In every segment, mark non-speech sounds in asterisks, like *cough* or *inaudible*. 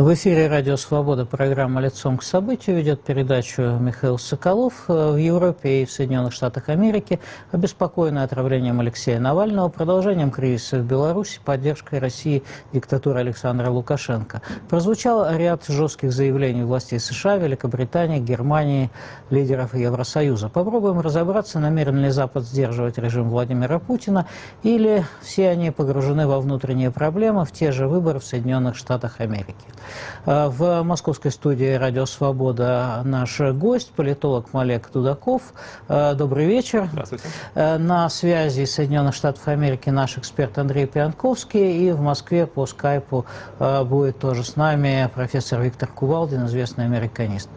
В эфире «Радио Свобода» программа «Лицом к событию» ведет передачу Михаил Соколов. В Европе и в Соединенных Штатах Америки обеспокоены отравлением Алексея Навального, продолжением кризиса в Беларуси, поддержкой России диктатуры Александра Лукашенко. Прозвучал ряд жестких заявлений властей США, Великобритании, Германии, лидеров Евросоюза. Попробуем разобраться, намерен ли Запад сдерживать режим Владимира Путина, или все они погружены во внутренние проблемы, в те же выборы в Соединенных Штатах Америки. Э, в московской студии «Радио Свобода» наш гость, политолог Малек Тудаков. Э, добрый вечер. Здравствуйте. Э, на связи из Соединенных Штатов Америки наш эксперт Андрей Пьянковский. И в Москве по скайпу будет тоже с нами профессор Виктор Кувалдин, известный американист.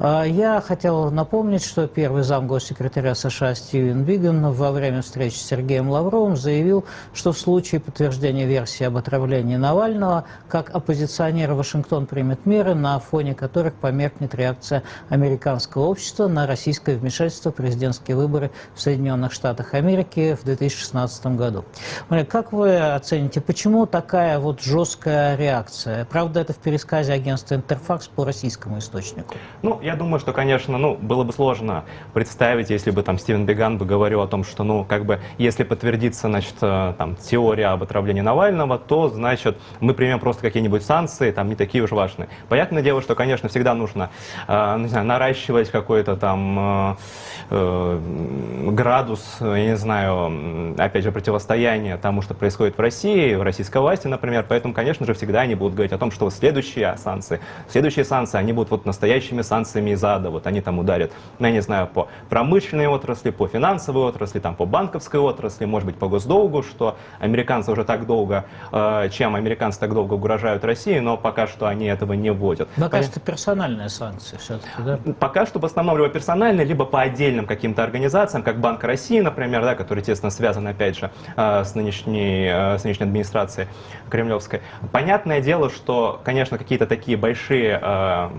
Я хотел напомнить, что первый зам госсекретаря США Стивен Биган во время встречи с Сергеем Лавровым заявил, что в случае подтверждения версии об отравлении Навального, как оппозиционера Вашингтон примет меры, на фоне которых померкнет реакция американского общества на российское вмешательство в президентские выборы в Соединенных Штатах Америки в 2016 году. Как вы оцените, почему такая вот жесткая реакция? Правда, это в пересказе агентства «Интерфакс» по российскому источнику. Ну, я думаю, что, конечно, ну, было бы сложно представить, если бы там Стивен Беган бы говорил о том, что, ну, как бы, если подтвердится, значит, э, там, теория об отравлении Навального, то, значит, мы примем просто какие-нибудь санкции, там, не такие уж важные. Понятное дело, что, конечно, всегда нужно э, не знаю, наращивать какой-то там э, э, градус, я не знаю, опять же, противостояния тому, что происходит в России, в российской власти, например. Поэтому, конечно же, всегда они будут говорить о том, что следующие санкции, следующие санкции, они будут вот настоящими санкциями из ада. Вот они там ударят, ну, я не знаю, по промышленной отрасли, по финансовой отрасли, там, по банковской отрасли, может быть, по госдолгу, что американцы уже так долго, э, чем американцы так долго угрожают России, но пока что они этого не вводят. Но, кажется, персональные санкции все-таки, да? Пока что в основном либо персональные, либо по отдельным каким-то организациям, как Банк России, например, да, который, естественно, связан, опять же, э, с нынешней, э, с нынешней администрацией кремлевской. Понятное дело, что, конечно, какие-то такие большие э,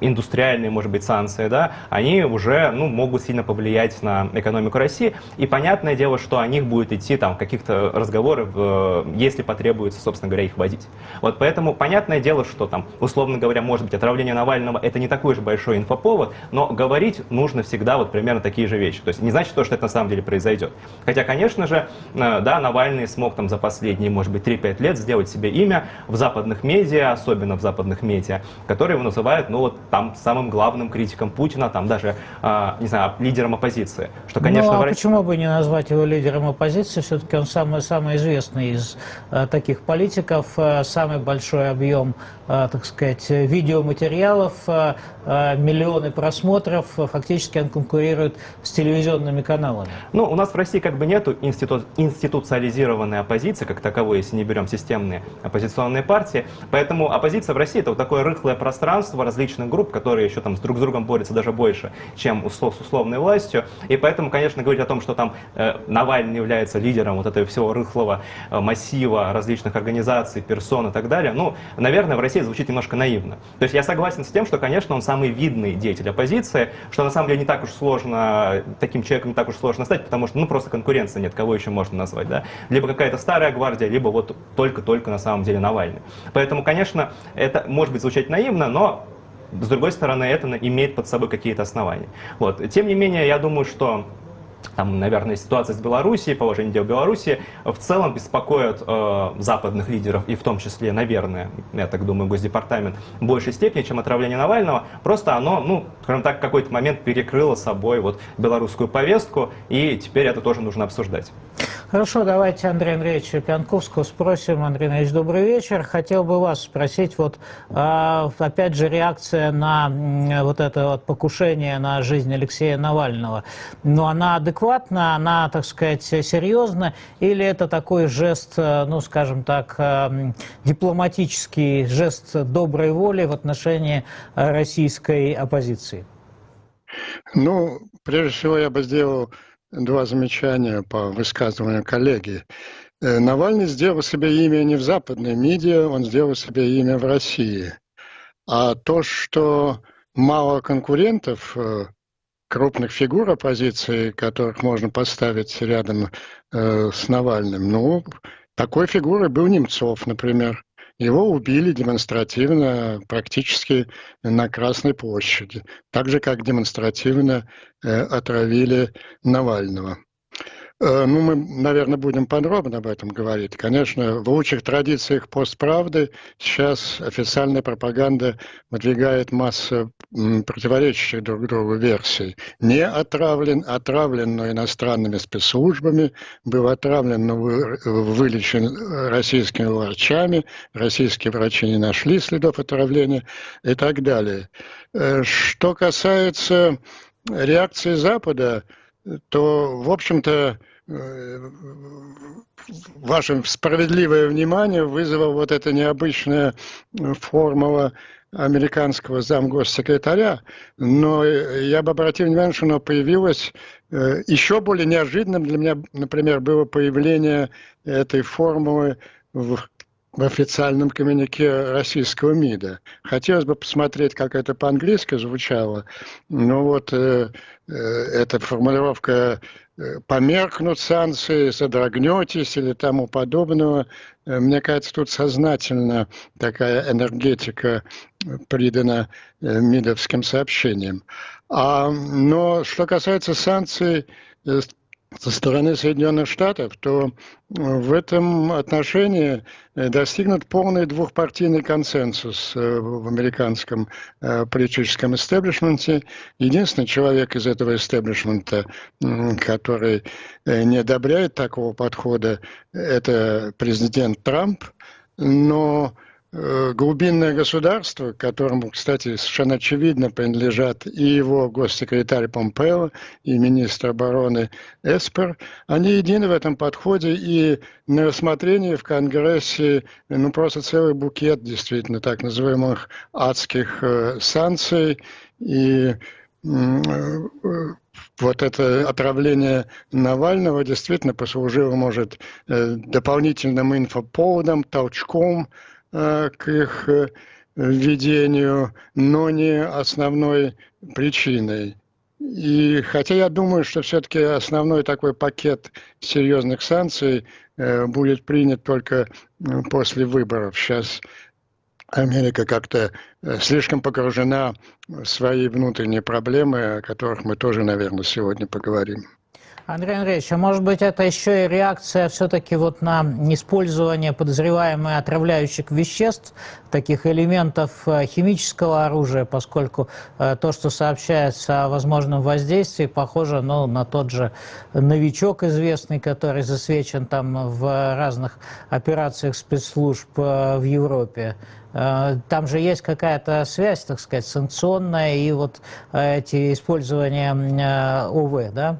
индустриальные, может быть, санкции, да, они уже ну, могут сильно повлиять на экономику России. И понятное дело, что о них будет идти там каких-то разговоров, если потребуется, собственно говоря, их вводить. Вот поэтому понятное дело, что там, условно говоря, может быть, отравление Навального это не такой же большой инфоповод, но говорить нужно всегда вот примерно такие же вещи. То есть не значит то, что это на самом деле произойдет. Хотя, конечно же, э, да, Навальный смог там за последние, может быть, 3-5 лет сделать себе имя в западных медиа, особенно в западных медиа, которые его называют, ну вот там самым главным критиком Путина, там даже, а, не знаю, лидером оппозиции. Что, конечно, ну, а России... почему бы не назвать его лидером оппозиции? Все-таки он самый, самый известный из а, таких политиков, самый большой объем, а, так сказать, видеоматериалов, а, а, миллионы просмотров, фактически он конкурирует с телевизионными каналами. Ну, у нас в России как бы нету институ... институциализированной оппозиции, как таковой, если не берем системные оппозиционные партии. Поэтому оппозиция в России это вот такое рыхлое пространство различных групп, которые еще там с друг с другом борются даже больше, чем с условной властью. И поэтому, конечно, говорить о том, что там э, Навальный является лидером вот этого всего рыхлого э, массива различных организаций, персон и так далее, ну, наверное, в России звучит немножко наивно. То есть я согласен с тем, что, конечно, он самый видный деятель оппозиции, что на самом деле не так уж сложно, таким человеком не так уж сложно стать, потому что, ну, просто конкуренции нет, кого еще можно назвать, да. Либо какая-то старая гвардия, либо вот только-только на самом деле Навальный. Поэтому, конечно, это может быть звучать наивно, но с другой стороны, это имеет под собой какие-то основания. Вот. Тем не менее, я думаю, что там, наверное, ситуация с Белоруссией, положение дел Беларуси в целом беспокоит э, западных лидеров, и в том числе, наверное, я так думаю, Госдепартамент в большей степени, чем отравление Навального. Просто оно, ну, скажем так, в какой-то момент перекрыло собой вот белорусскую повестку, и теперь это тоже нужно обсуждать. Хорошо, давайте Андрея Андреевича Пьянковского спросим. Андрей Андреевич, добрый вечер. Хотел бы вас спросить, вот а, опять же реакция на вот это вот покушение на жизнь Алексея Навального. Но она адекватна, она, так сказать, серьезна, или это такой жест, э, ну, скажем так, э, дипломатический жест доброй воли в отношении российской оппозиции? Ну, прежде всего я бы сделал два замечания по высказыванию коллеги. Э, Навальный сделал себе имя не в западной медиа, он сделал себе имя в России. А то, что мало конкурентов, э, крупных фигур оппозиции, которых можно поставить рядом э, с Навальным, ну, такой фигурой был Немцов, например. Его убили демонстративно, практически на Красной площади. Так же, как демонстративно отравили Навального. Э, ну, мы, наверное, будем подробно об этом говорить. Конечно, в лучших традициях постправды сейчас официальная пропаганда выдвигает массу противоречащих друг другу версий. Не отравлен, отравлен, но иностранными спецслужбами, был отравлен, но вылечен российскими врачами, российские врачи не нашли следов отравления и так далее. Э, что касается реакции Запада, то, в общем-то, Э, ваше справедливое внимание вызвала вот эта необычная э, формула американского замгоссекретаря, но я бы обратил внимание, что она появилась э, еще более неожиданным для меня, например, было появление этой формулы в в официальном коммюнике российского МИДа. Хотелось бы посмотреть, как это по-английски звучало. Но вот э, э, эта формулировка Э, померкнут санкции, содрогнетесь или тому подобного. Э, мне кажется, тут сознательно такая энергетика э, придана МИДовским сообщениям. А, но что касается санкций, со стороны Соединенных Штатов, то э, в этом отношении э, достигнут полный двухпартийный консенсус э, в американском политическом истеблишменте. Единственный человек из этого истеблишмента, который не одобряет такого подхода, это президент Трамп. Но глубинное государство, которому, кстати, совершенно очевидно принадлежат и его госсекретарь Помпео, и министр обороны Эспер, они едины в этом подходе, и на рассмотрении в Конгрессе ну, просто целый букет действительно так называемых адских э, санкций, и э, вот это отравление Навального действительно послужило, может, э, дополнительным инфоповодом, толчком Э, к их э, введению, но не основной причиной. И хотя я думаю, что все-таки основной такой пакет серьезных санкций э, будет принят только после выборов. Сейчас Америка как-то слишком погружена в свои внутренние проблемы, о которых мы тоже, наверное, сегодня поговорим. Андрей Андреевич, а может быть это еще и реакция все-таки вот на использование подозреваемых отравляющих веществ, таких элементов э, химического оружия, поскольку э, то, что сообщается о возможном воздействии, похоже ну, на тот же новичок известный, который засвечен там в разных операциях спецслужб э, в Европе. Там же есть какая-то связь, так сказать, санкционная и вот эти использования ОВ, да?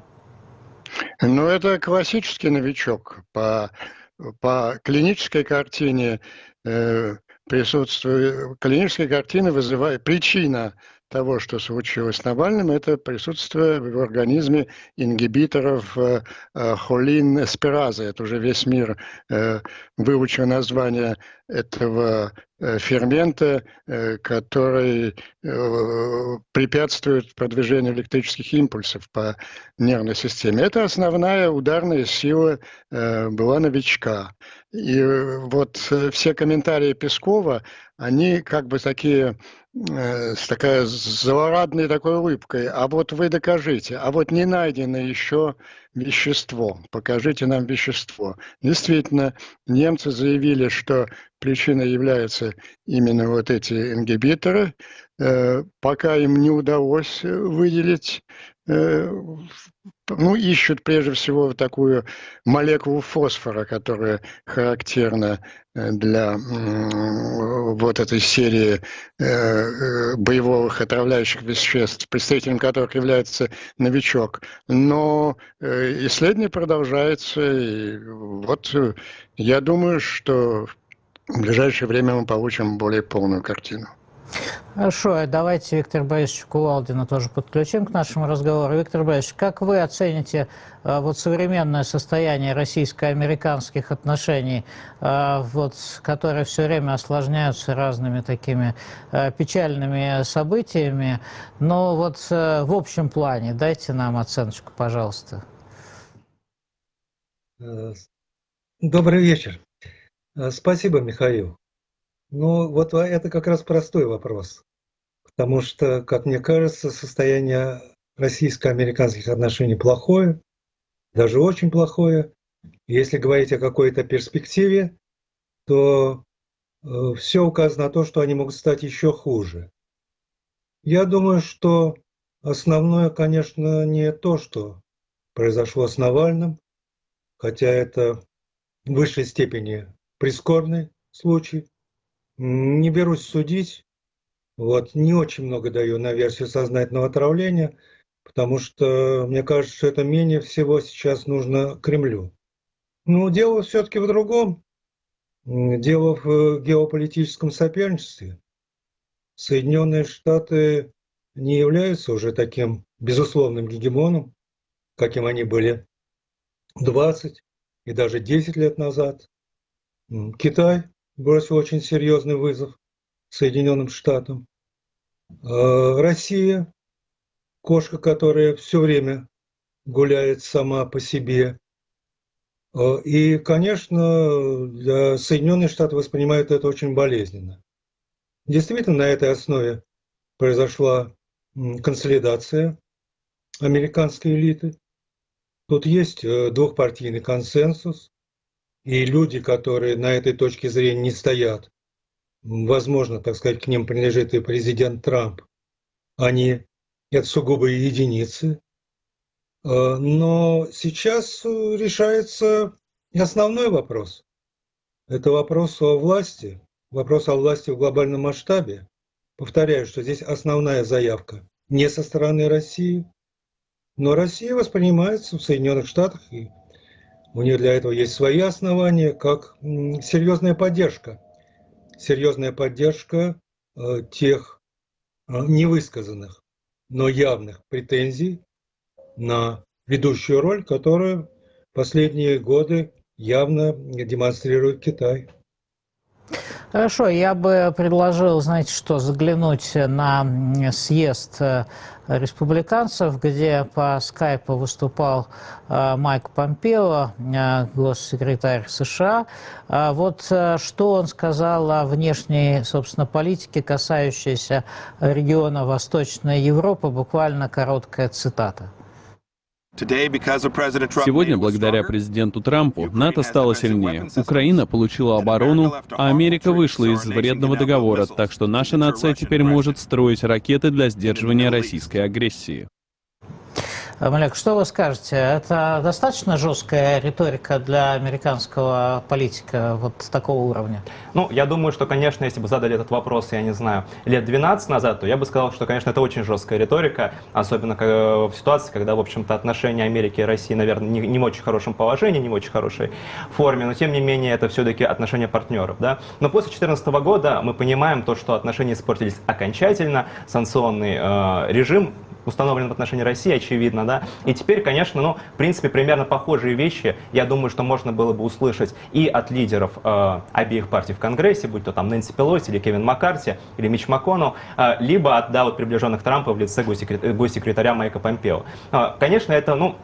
Ну, это классический новичок. По, по клинической картине э, присутствие клинической картины вызывает причина того, что случилось с Навальным, это присутствие в организме ингибиторов э, э, холин эсперазы. Это уже весь мир э, выучил название этого фермента, э, который э, препятствует продвижению электрических импульсов по нервной системе. Это основная ударная сила была новичка. И вот все комментарии Пескова, они как бы такие Э, с такая злорадной такой улыбкой, а вот вы докажите, а вот не найдено еще вещество, покажите нам вещество. Действительно, немцы заявили, что причиной являются именно вот эти ингибиторы, э, пока им не удалось выделить Э, ну, ищут прежде всего такую молекулу фосфора, которая характерна э, для вот этой серии э, боевых отравляющих веществ, представителем которых является новичок. Но исследование продолжается, и вот я думаю, что в ближайшее время мы получим более полную картину. Хорошо, давайте Виктор Борисович Кувалдина тоже подключим к нашему разговору. Виктор Борисович, как вы оцените э, вот современное состояние российско-американских отношений, э, вот, которые все время осложняются разными такими э, печальными событиями, но вот в общем плане дайте нам оценочку, пожалуйста. Добрый вечер. Спасибо, Михаил. Ну, вот это как раз простой вопрос. Потому что, как мне кажется, состояние российско-американских отношений плохое, даже очень плохое. Если говорить о какой-то перспективе, то э, все указано на то, что они могут стать еще хуже. Я думаю, что основное, конечно, не то, что произошло с Навальным, хотя это в высшей степени прискорбный случай. Не берусь судить, вот, не очень много даю на версию сознательного отравления, потому что мне кажется, что это менее всего сейчас нужно Кремлю. Но дело все-таки в другом. Дело в геополитическом соперничестве. Соединенные Штаты не являются уже таким безусловным гегемоном, каким они были 20 и даже 10 лет назад. Китай бросил очень серьезный вызов Соединенным Штатам. А Россия, кошка, которая все время гуляет сама по себе. А, и, конечно, для Соединенных Штатов воспринимают это очень болезненно. Действительно, на этой основе произошла консолидация американской элиты. Тут есть э, двухпартийный консенсус, и люди, которые на этой точке зрения не стоят, возможно, так сказать, к ним принадлежит и президент Трамп, они это сугубые единицы. Э, но сейчас э, решается основной вопрос. Это вопрос о власти, вопрос о власти в глобальном масштабе. Повторяю, что здесь основная заявка не со стороны России, но Россия воспринимается в Соединенных Штатах, и у нее для этого есть свои основания, как серьезная поддержка. Серьезная поддержка э, тех э, невысказанных, но явных претензий на ведущую роль, которую последние годы явно демонстрирует Китай. Хорошо, я бы предложил, знаете что, заглянуть на съезд э, республиканцев, где по скайпу выступал э, Майк Помпео, э, госсекретарь США. Вот что он сказал о внешней, собственно, политике, касающейся региона Восточной Европы, буквально короткая цитата. Сегодня, благодаря президенту Трампу, НАТО стало сильнее. Украина получила оборону, а Америка вышла из вредного договора, так что наша нация теперь может строить ракеты для сдерживания российской агрессии. Малек, что вы скажете? Это достаточно жесткая риторика для американского политика вот такого уровня? Ну, я думаю, что, конечно, если бы задали этот вопрос, я не знаю, лет 12 назад, то я бы сказал, что, конечно, это очень жесткая риторика, особенно в ситуации, когда, в общем-то, отношения Америки и России, наверное, не, не в очень хорошем положении, не в очень хорошей форме, но, тем не менее, это все-таки отношения партнеров, да. Но после 2014 года мы понимаем то, что отношения испортились окончательно, санкционный э, режим установлен в отношении России, очевидно, да. И теперь, конечно, ну, в принципе, примерно похожие вещи, я думаю, что можно было бы услышать и от лидеров э, обеих партий в Конгрессе, будь то там Нэнси Пелоси или Кевин Маккарти или Мич Маккону, э, либо от, да, вот приближенных Трампа в лице госсекретаря, госсекретаря Майка Помпео. Э, конечно, это, ну,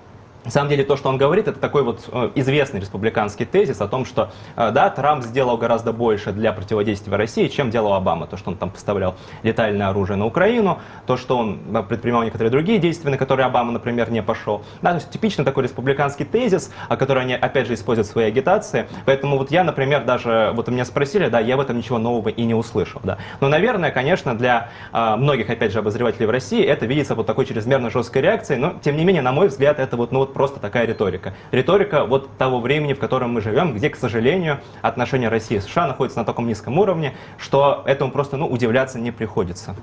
на самом деле то, что он говорит, это такой вот э, известный республиканский тезис о том, что э, да, Трамп сделал гораздо больше для противодействия России, чем делал Обама. То, что он там поставлял летальное оружие на Украину, то, что он предпринимал некоторые другие действия, на которые Обама, например, не пошел. Да, то есть типичный такой республиканский тезис, который они, опять же, используют в своей агитации. Поэтому вот я, например, даже, вот меня спросили, да, я в этом ничего нового и не услышал. Да. Но, наверное, конечно, для э, многих, опять же, обозревателей в России это видится вот такой чрезмерно жесткой реакцией, но, тем не менее, на мой взгляд, это вот, ну, вот просто такая риторика. Риторика вот того времени, в котором мы живем, где, к сожалению, отношения России и США находятся на таком низком уровне, что этому просто ну, удивляться не приходится.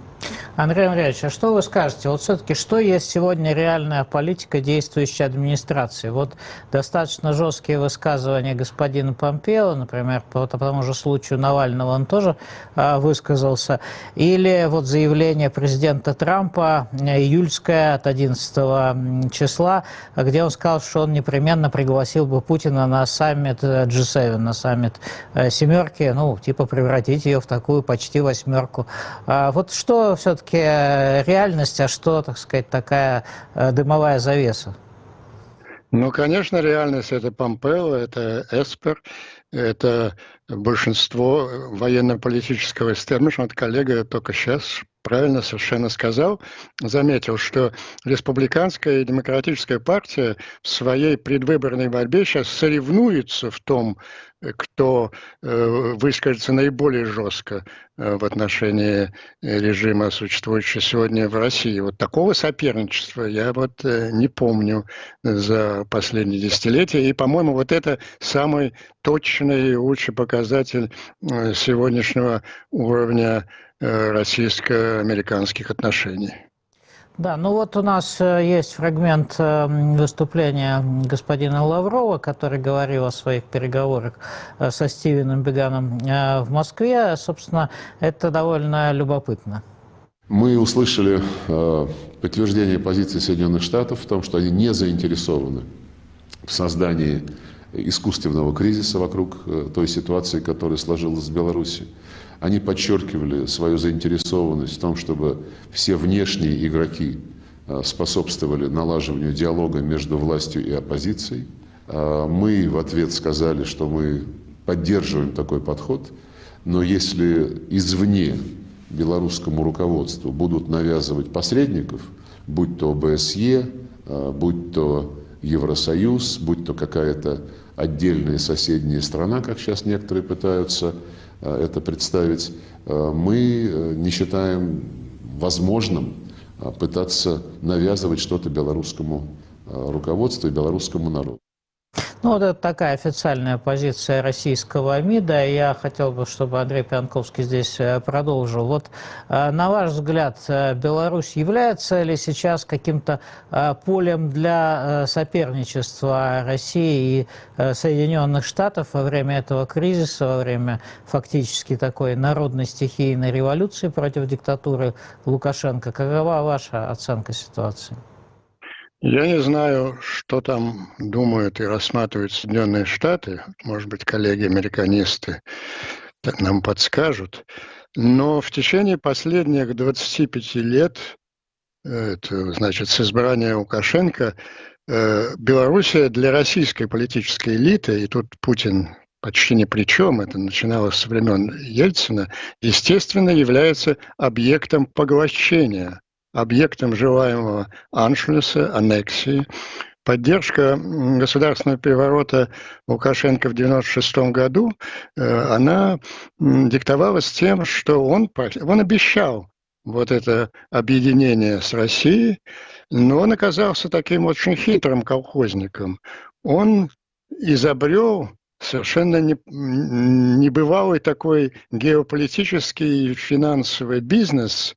Андрей Андреевич, а что вы скажете? Вот все-таки, что есть сегодня реальная политика действующей администрации? Вот достаточно жесткие высказывания господина Помпео, например, по, тому же случаю Навального он тоже а, высказался, или вот заявление президента Трампа э, июльское от 11 числа, где он сказал, что он непременно пригласил бы Путина на саммит G7, э, на саммит э, семерки, ну, типа превратить ее в такую почти восьмерку. А вот что все-таки э, реальность, а что, так сказать, такая дымовая завеса? Ну, конечно, реальность это Помпео, это Эспер, это большинство военно-политического истеблишмента, коллега только сейчас правильно совершенно сказал, заметил, что республиканская и демократическая партия в своей предвыборной борьбе сейчас соревнуются в том, кто э, выскажется наиболее жестко э, в отношении режима, существующего сегодня в России. Вот такого соперничества я вот э, не помню за последние десятилетия. И, по-моему, вот это самый точный и лучший показатель сегодняшнего уровня российско-американских отношений. Да, ну вот у нас э, есть фрагмент э, выступления господина Лаврова, который говорил о своих переговорах э, со Стивеном Беганом в Москве. Собственно, это довольно любопытно. Мы услышали подтверждение позиции Соединенных Штатов в том, что они не заинтересованы в создании искусственного кризиса вокруг той ситуации, которая сложилась в Беларуси. Они подчеркивали свою заинтересованность в том, чтобы все внешние игроки э, способствовали налаживанию диалога между властью и оппозицией. Э, мы в ответ сказали, что мы поддерживаем такой подход, но если извне белорусскому руководству будут навязывать посредников, будь то ОБСЕ, э, будь то Евросоюз, будь то какая-то отдельная соседняя страна, как сейчас некоторые пытаются это представить, э, мы э, не считаем возможным пытаться навязывать что-то белорусскому руководству и белорусскому народу. Ну, вот это такая официальная позиция российского МИДа. Я хотел бы, чтобы Андрей Пьянковский здесь э, продолжил. Вот, э, на ваш взгляд, э, Беларусь является ли сейчас каким-то полем для соперничества России и Соединенных Штатов во время этого кризиса, во время фактически такой народной стихийной революции против диктатуры Лукашенко? Какова ваша оценка ситуации? Я не знаю, что там думают и рассматривают Соединенные Штаты. Может быть, коллеги-американисты нам подскажут. Но в течение последних 25 лет, это, значит, с избрания Лукашенко, э, Белоруссия для российской политической элиты, и тут Путин почти ни при чем, это начиналось со времен Ельцина, естественно, является объектом поглощения объектом желаемого аншлюса, аннексии. Поддержка государственного переворота Лукашенко в 1996 году, э, она диктовалась тем, что он, он обещал вот это объединение с Россией, но он оказался таким очень хитрым колхозником. Он изобрел совершенно не, небывалый такой геополитический финансовый бизнес,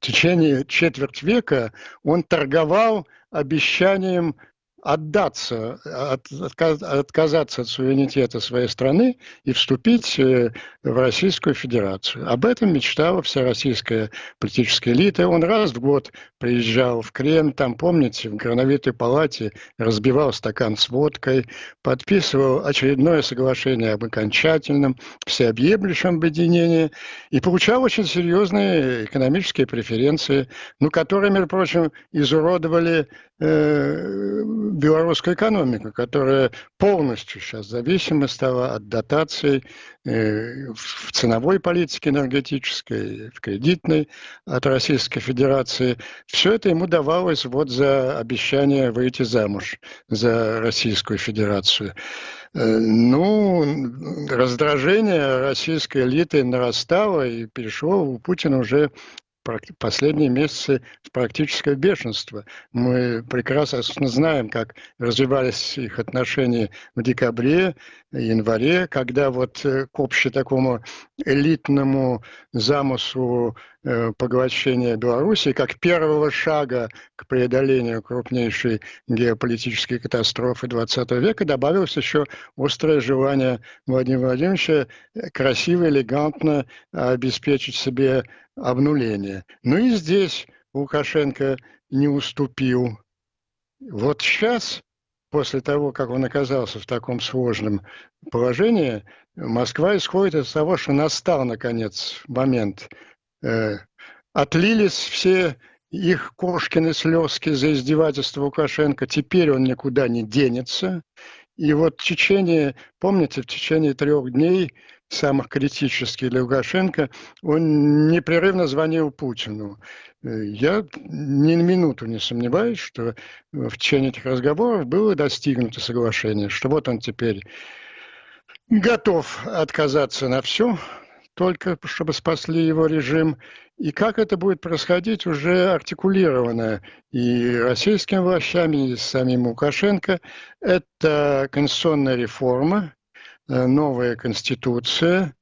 в течение четверть века он торговал обещанием отдаться, от, отказаться от суверенитета своей страны и вступить э, в Российскую Федерацию. Об этом мечтала вся российская политическая элита. Он раз в год приезжал в Крем, там, помните, в Грановитой палате разбивал стакан с водкой, подписывал очередное соглашение об окончательном, всеобъемлющем объединении и получал очень серьезные экономические преференции, ну, которые, между прочим, изуродовали э, белорусская экономика, которая полностью сейчас зависима стала от дотаций э, в ценовой политике энергетической, в кредитной от Российской Федерации. Все это ему давалось вот за обещание выйти замуж за Российскую Федерацию. Э, ну, раздражение российской элиты нарастало и перешло у Путина уже последние месяцы в практическое бешенство. Мы прекрасно знаем, как развивались их отношения в декабре, январе, когда вот э, к общему такому элитному замыслу э, поглощения Беларуси, как первого шага к преодолению крупнейшей геополитической катастрофы XX века, добавилось еще острое желание Владимира Владимировича э, красиво, элегантно обеспечить себе обнуление. Ну и здесь Лукашенко не уступил. Вот сейчас после того, как он оказался в таком сложном положении, Москва исходит из того, что настал, наконец, момент. Э, отлились все их кошкины слезки за издевательство Лукашенко. Теперь он никуда не денется. И вот в течение, помните, в течение трех дней самых критических для Лукашенко, он непрерывно звонил Путину. Э, я ни на минуту не сомневаюсь, что в течение этих разговоров было достигнуто соглашение, что вот он теперь готов отказаться на все, только чтобы спасли его режим. И как это будет происходить, уже артикулировано и российскими властями, и самим Лукашенко. Это конституционная реформа, э, новая конституция,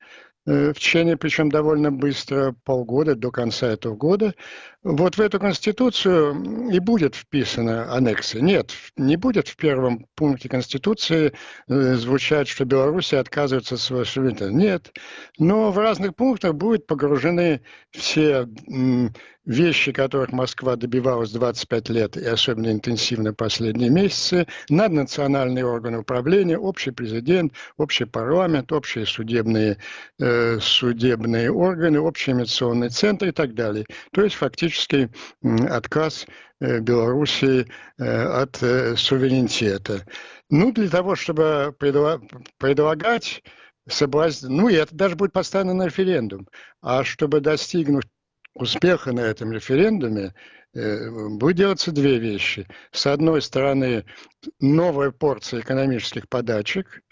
э, в течение, причем довольно быстро, полгода до конца этого года, вот в эту Конституцию и будет вписана аннексия. Нет, не будет в первом пункте Конституции э, звучать, что Беларусь отказывается от своего суверенитета. Нет. Но в разных пунктах будут погружены все вещи, которых Москва добивалась 25 лет и особенно интенсивно последние месяцы, наднациональные органы управления, общий президент, общий парламент, общие судебные, э, судебные органы, общий имитационный центр и так далее. То есть фактически отказ э, Белоруссии э, от э, суверенитета. Ну, для того, чтобы предлагать соблазн... Ну, и это даже будет поставлено на референдум. А чтобы достигнуть успеха на этом референдуме, будет делаться две вещи. С одной стороны, новая порция экономических подачек,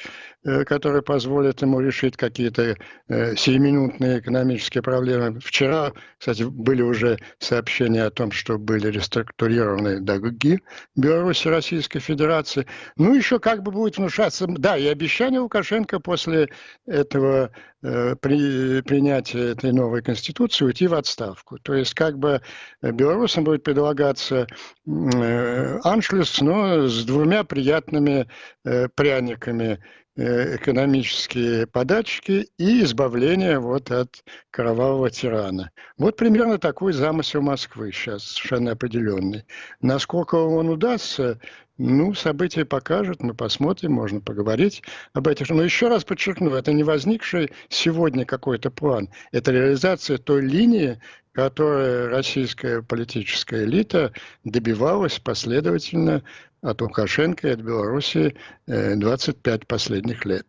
Э, которые позволят ему решить какие-то э, сиюминутные экономические проблемы. Вчера, кстати, были уже сообщения о том, что были реструктурированы долги Беларуси Российской Федерации. Ну, еще как бы будет внушаться, да, и обещание Лукашенко после этого э, при, принятия этой новой конституции уйти в отставку. То есть как бы белорусам будет предлагаться э, аншлюс, но с двумя приятными э, пряниками Э, экономические подачки и избавление вот от кровавого тирана. Вот примерно такой замысел Москвы сейчас, совершенно определенный. Насколько он удастся, ну, события покажут, мы посмотрим, можно поговорить об этих. Но еще раз подчеркну, это не возникший сегодня какой-то план. Это реализация той линии, которой российская политическая элита добивалась последовательно от Лукашенко и от Беларуси 25 э, последних лет.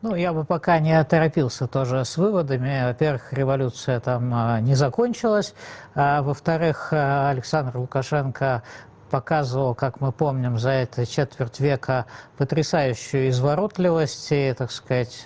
Ну, я бы пока не торопился тоже с выводами. Во-первых, революция там а, не закончилась. А, во-вторых, а, Александр Лукашенко показывал, как мы помним, за это четверть века потрясающую изворотливость и, так сказать,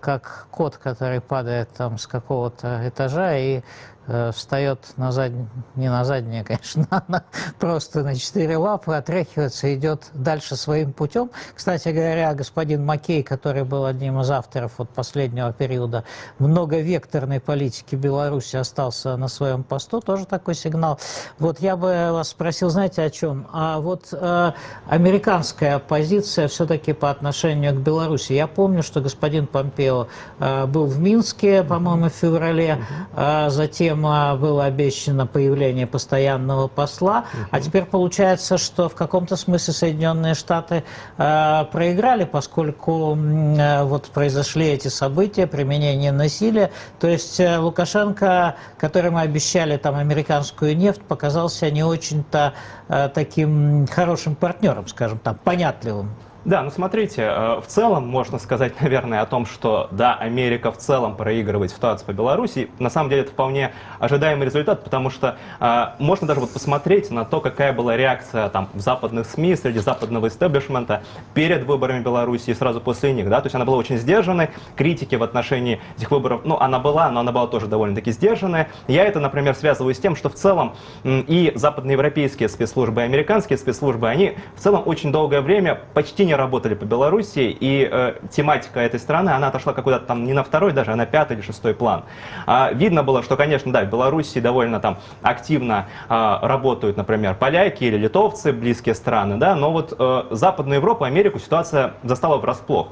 как кот, который падает там с какого-то этажа и Э, встает на задние, не на задние, *laughs* конечно, она просто на четыре лапы, отряхивается, идет дальше своим путем. Кстати говоря, господин Макей, который был одним из авторов вот последнего периода многовекторной политики Беларуси, остался на своем посту, тоже такой сигнал. Вот я бы вас спросил, знаете, о чем? А вот э, американская позиция все-таки по отношению к Беларуси. Я помню, что господин Помпео э, был в Минске, по-моему, в феврале, э, затем было обещано появление постоянного посла, угу. а теперь получается, что в каком-то смысле Соединенные Штаты э, проиграли, поскольку э, вот произошли эти события, применение насилия. То есть э, Лукашенко, которому обещали там американскую нефть, показался не очень-то э, таким хорошим партнером, скажем так, понятливым. Да, ну смотрите, э, в целом можно сказать, *laughs* наверное, о том, что да, Америка в целом проигрывает ситуацию по Беларуси. На самом деле это вполне ожидаемый результат, потому что э, можно даже вот посмотреть на то, какая была реакция там в западных СМИ, среди западного истеблишмента перед выборами Беларуси и сразу после них, да, то есть она была очень сдержанной, критики в отношении этих выборов, ну, она была, но она была тоже довольно-таки сдержанная. Я это, например, связываю с тем, что в целом и западноевропейские спецслужбы, и американские спецслужбы, они в целом очень долгое время почти не работали по Беларуси, и э, тематика этой страны, она отошла какой-то там не на второй даже, а на пятый или шестой план. А, видно было, что, конечно, да, в Беларуси довольно там активно а, работают, например, поляки или литовцы, близкие страны, да, но вот э, Западную Европу, Америку ситуация застала врасплох.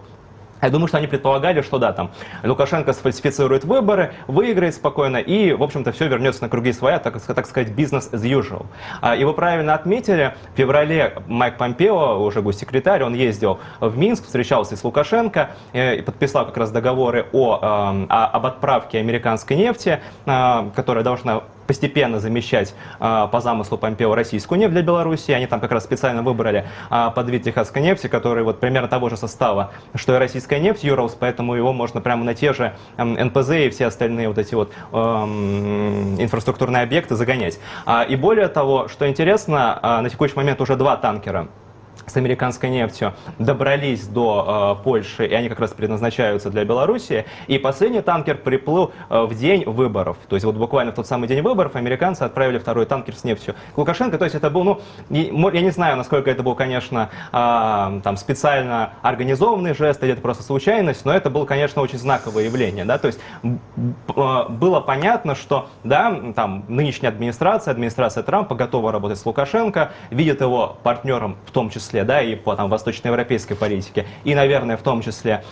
Я думаю, что они предполагали, что да, там Лукашенко сфальсифицирует выборы, выиграет спокойно и, в общем-то, все вернется на круги своя, так, так сказать, бизнес as usual. А, и вы правильно отметили, в феврале Майк Помпео, уже госсекретарь, он ездил в Минск, встречался с Лукашенко э, и подписал как раз договоры о, эм, о, об отправке американской нефти, э, которая должна постепенно замещать по замыслу Помпео российскую нефть для Беларуси. Они там как раз специально выбрали под вид техасской нефти, который вот примерно того же состава, что и российская нефть Юралс, поэтому его можно прямо на те же НПЗ и все остальные вот эти вот эм, инфраструктурные объекты загонять. И более того, что интересно, на текущий момент уже два танкера с американской нефтью добрались до э, Польши, и они как раз предназначаются для Белоруссии. И последний танкер приплыл э, в день выборов. То есть вот буквально в тот самый день выборов американцы отправили второй танкер с нефтью к Лукашенко. То есть это был, ну, не, я не знаю, насколько это был, конечно, э, там специально организованный жест или это просто случайность, но это было, конечно, очень знаковое явление. Да? То есть э, было понятно, что да, там нынешняя администрация, администрация Трампа готова работать с Лукашенко, видит его партнером в том числе числе, да, и по там восточноевропейской политике, и, наверное, в том числе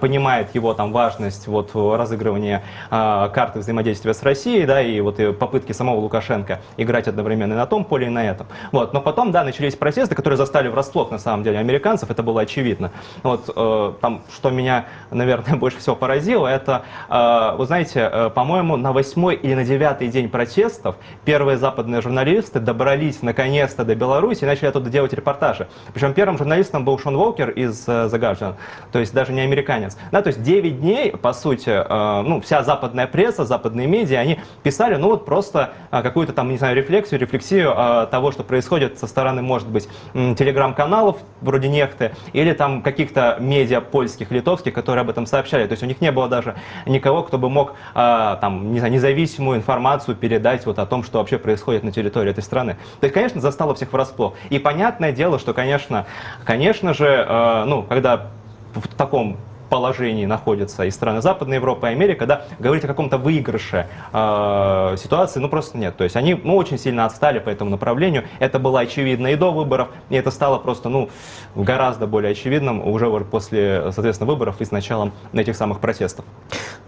понимает его там важность вот разыгрывания э, карты взаимодействия с Россией, да, и вот и попытки самого Лукашенко играть одновременно на том поле, и на этом. Вот, но потом, да, начались протесты, которые застали врасплох, на самом деле, американцев, это было очевидно. Вот, э, там, что меня, наверное, *laughs* больше всего поразило, это, э, вы знаете, э, по-моему, на восьмой или на девятый день протестов первые западные журналисты добрались наконец-то до Беларуси и начали оттуда делать репортажи. Причем первым журналистом был Шон Волкер из э, The Guardian, то есть даже не американец. Да, то есть 9 дней, по сути, э, ну, вся западная пресса, западные медиа, они писали, ну, вот просто э, какую-то там, не знаю, рефлексию, рефлексию того, что происходит со стороны, может быть, телеграм-каналов вроде Нехты, или там каких-то медиа польских, литовских, которые об этом сообщали. То есть у них не было даже никого, кто бы мог там, не знаю, независимую информацию передать вот о том, что вообще происходит на территории этой страны. То есть, конечно, застало всех врасплох. И понятное дело, что, конечно, конечно, конечно же, э, ну, когда в таком положении находятся и страны Западной Европы, и Америка, да, говорить о каком-то выигрыше э, ситуации, ну просто нет. То есть они ну, очень сильно отстали по этому направлению. Это было очевидно и до выборов, и это стало просто ну, гораздо более очевидным уже после, соответственно, выборов и с началом этих самых протестов.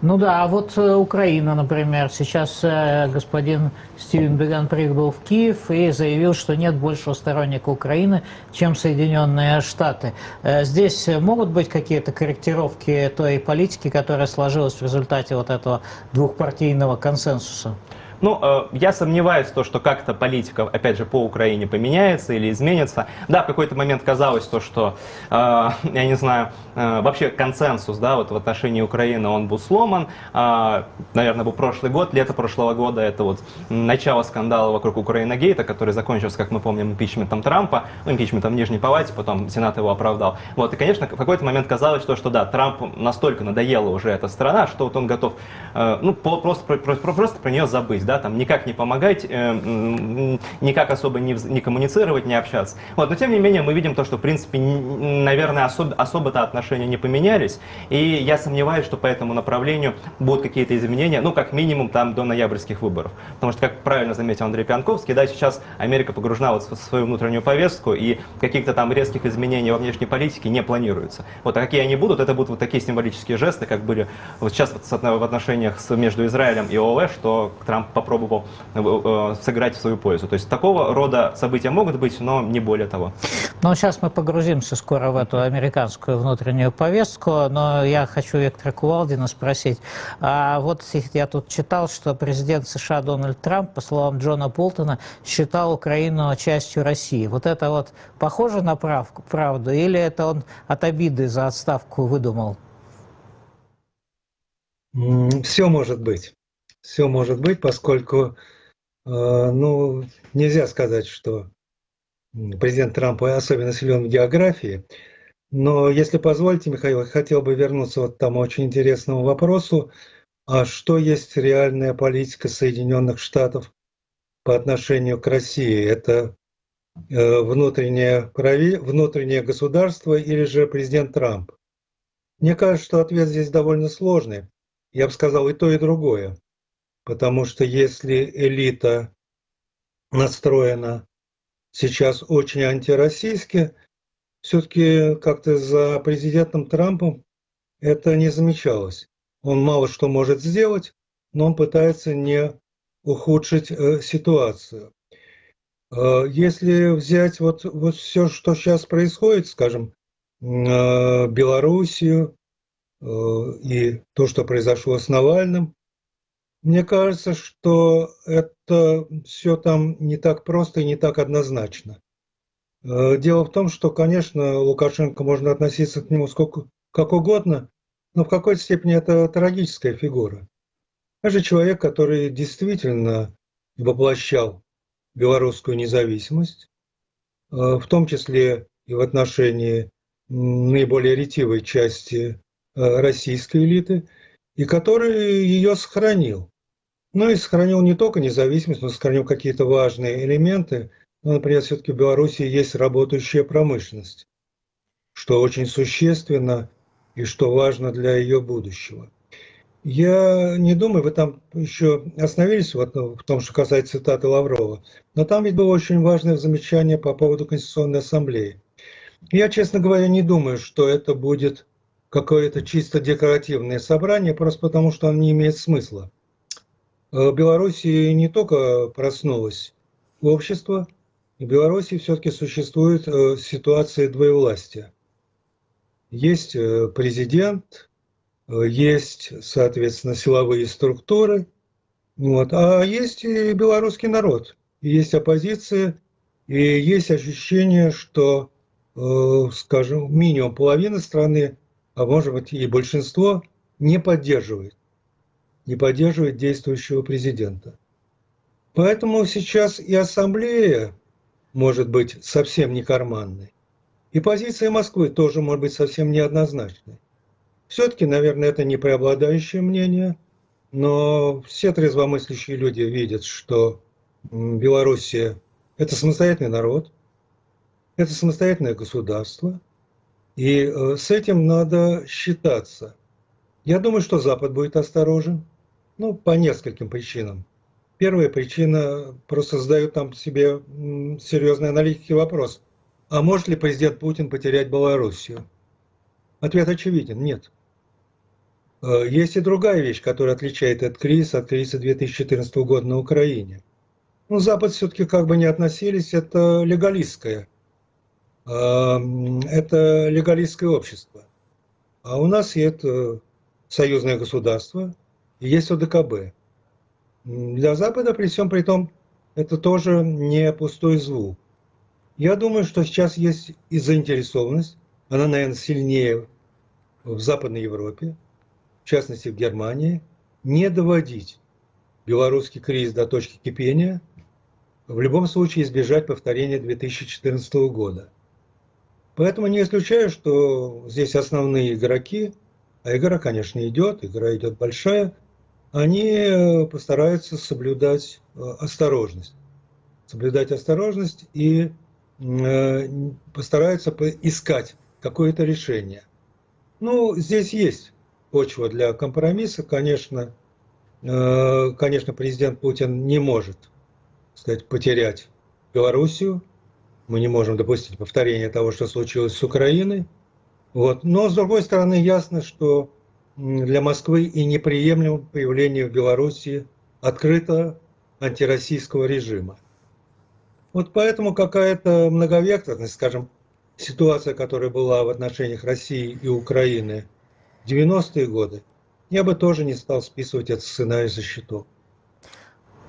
Ну да, а вот э, Украина, например, сейчас э, господин Стивен Беган прибыл в Киев и заявил, что нет большего сторонника Украины, чем Соединенные Штаты. Э, здесь могут быть какие-то корректировки той политики, которая сложилась в результате вот этого двухпартийного консенсуса? Ну, э, я сомневаюсь в том, что как-то политика, опять же, по Украине поменяется или изменится. Да, в какой-то момент казалось то, что, э, *laughs* я не знаю, э, вообще консенсус, да, вот в отношении Украины, он был сломан. Э, наверное, был прошлый год, лето прошлого года, это вот начало скандала вокруг Украины Гейта, который закончился, как мы помним, импичментом Трампа, ну, импичментом в Нижней Палате, потом Сенат его оправдал. Вот, и, конечно, в какой-то момент казалось, что, что да, Трампу настолько надоела уже эта страна, что вот он готов, э, ну, просто, просто, просто про нее забыть да, там никак не помогать, э, никак особо не, не коммуницировать, не общаться. Вот, но тем не менее мы видим то, что в принципе, наверное, особ, особо-то отношения не поменялись, и я сомневаюсь, что по этому направлению будут какие-то изменения, ну, как минимум там до ноябрьских выборов. Потому что, как правильно заметил Андрей Пьянковский, да, сейчас Америка погружена вот в свою внутреннюю повестку, и каких-то там резких изменений во внешней политике не планируется. Вот, а какие они будут, это будут вот такие символические жесты, как были вот сейчас в отношениях между Израилем и ОВ, что Трамп попробовал э, э, сыграть в свою пользу. То есть такого рода события могут быть, но не более того. Ну, сейчас мы погрузимся скоро в эту американскую внутреннюю повестку, но я хочу Виктора Кувалдина спросить. А вот я тут читал, что президент США Дональд Трамп, по словам Джона Болтона, считал Украину частью России. Вот это вот похоже на правку, правду или это он от обиды за отставку выдумал? Все может быть все может быть, поскольку э, ну, нельзя сказать, что президент Трамп особенно силен в географии. Но если позволите, Михаил, я хотел бы вернуться вот к тому очень интересному вопросу, а что есть реальная политика Соединенных Штатов по отношению к России? Это э, внутреннее, прави, внутреннее государство или же президент Трамп? Мне кажется, что ответ здесь довольно сложный. Я бы сказал и то, и другое. Потому что если элита настроена сейчас очень антироссийски, все-таки как-то за президентом Трампом это не замечалось. Он мало что может сделать, но он пытается не ухудшить э, ситуацию. Э, если взять вот, вот все, что сейчас происходит, скажем, э, Белоруссию э, и то, что произошло с Навальным, Мне кажется, что это все там не так просто и не так однозначно. Э, дело в том, что, конечно, Лукашенко можно относиться к нему сколько, как угодно, но в какой-то степени это трагическая фигура. Это же человек, который действительно воплощал белорусскую независимость, э, в том числе и в отношении наиболее ретивой части э, российской элиты, и который ее сохранил. Ну и сохранил не только независимость, но сохранил какие-то важные элементы. Ну, например, все-таки в Беларуси есть работающая промышленность, что очень существенно и что важно для ее будущего. Я не думаю, вы там еще остановились вот в том, что касается цитаты Лаврова, но там ведь было очень важное замечание по поводу Конституционной Ассамблеи. Я, честно говоря, не думаю, что это будет какое-то чисто декоративное собрание, просто потому что оно не имеет смысла. В Беларуси не только проснулось общество, в Беларуси все-таки существует э, ситуация двоевластия. Есть э, президент, э, есть, соответственно, силовые структуры, вот, а есть и белорусский народ, есть оппозиция, и есть ощущение, что Э, скажем, минимум половина страны, а может быть и большинство, не поддерживает, не поддерживает действующего президента. Поэтому сейчас и ассамблея может быть совсем не карманной, и позиция Москвы тоже может быть совсем неоднозначной. Все-таки, наверное, это не преобладающее мнение, но все трезвомыслящие люди видят, что Белоруссия – это самостоятельный народ, это самостоятельное государство, и э, с этим надо считаться. Я думаю, что Запад будет осторожен, ну, по нескольким причинам. Первая причина, просто задают там себе серьезный аналитики вопрос, а может ли президент Путин потерять Белоруссию? Ответ очевиден, нет. Э, есть и другая вещь, которая отличает этот кризис от кризиса 2014 года на Украине. Ну, Запад все-таки как бы не относились, это легалистская это легалистское общество. А у нас есть э, союзное государство есть ОДКБ. Для Запада при всем при том это тоже не пустой звук. Я думаю, что сейчас есть и заинтересованность, она, наверное, сильнее в Западной Европе, в частности в Германии, не доводить белорусский кризис до точки кипения, в любом случае избежать повторения 2014 года. Поэтому не исключаю, что здесь основные игроки, а игра, конечно, идет, игра идет большая, они э, постараются соблюдать э, осторожность. Соблюдать осторожность и э, постараются искать какое-то решение. Ну, здесь есть почва для компромисса. Конечно, конечно, президент Путин не может сказать, потерять Белоруссию, мы не можем допустить повторения того, что случилось с Украиной. Вот. Но, с другой стороны, ясно, что для Москвы и неприемлемо появление в Беларуси открыто антироссийского режима. Вот поэтому какая-то многовекторность, скажем, ситуация, которая была в отношениях России и Украины в 90-е годы, я бы тоже не стал списывать этот сценарий за счетов.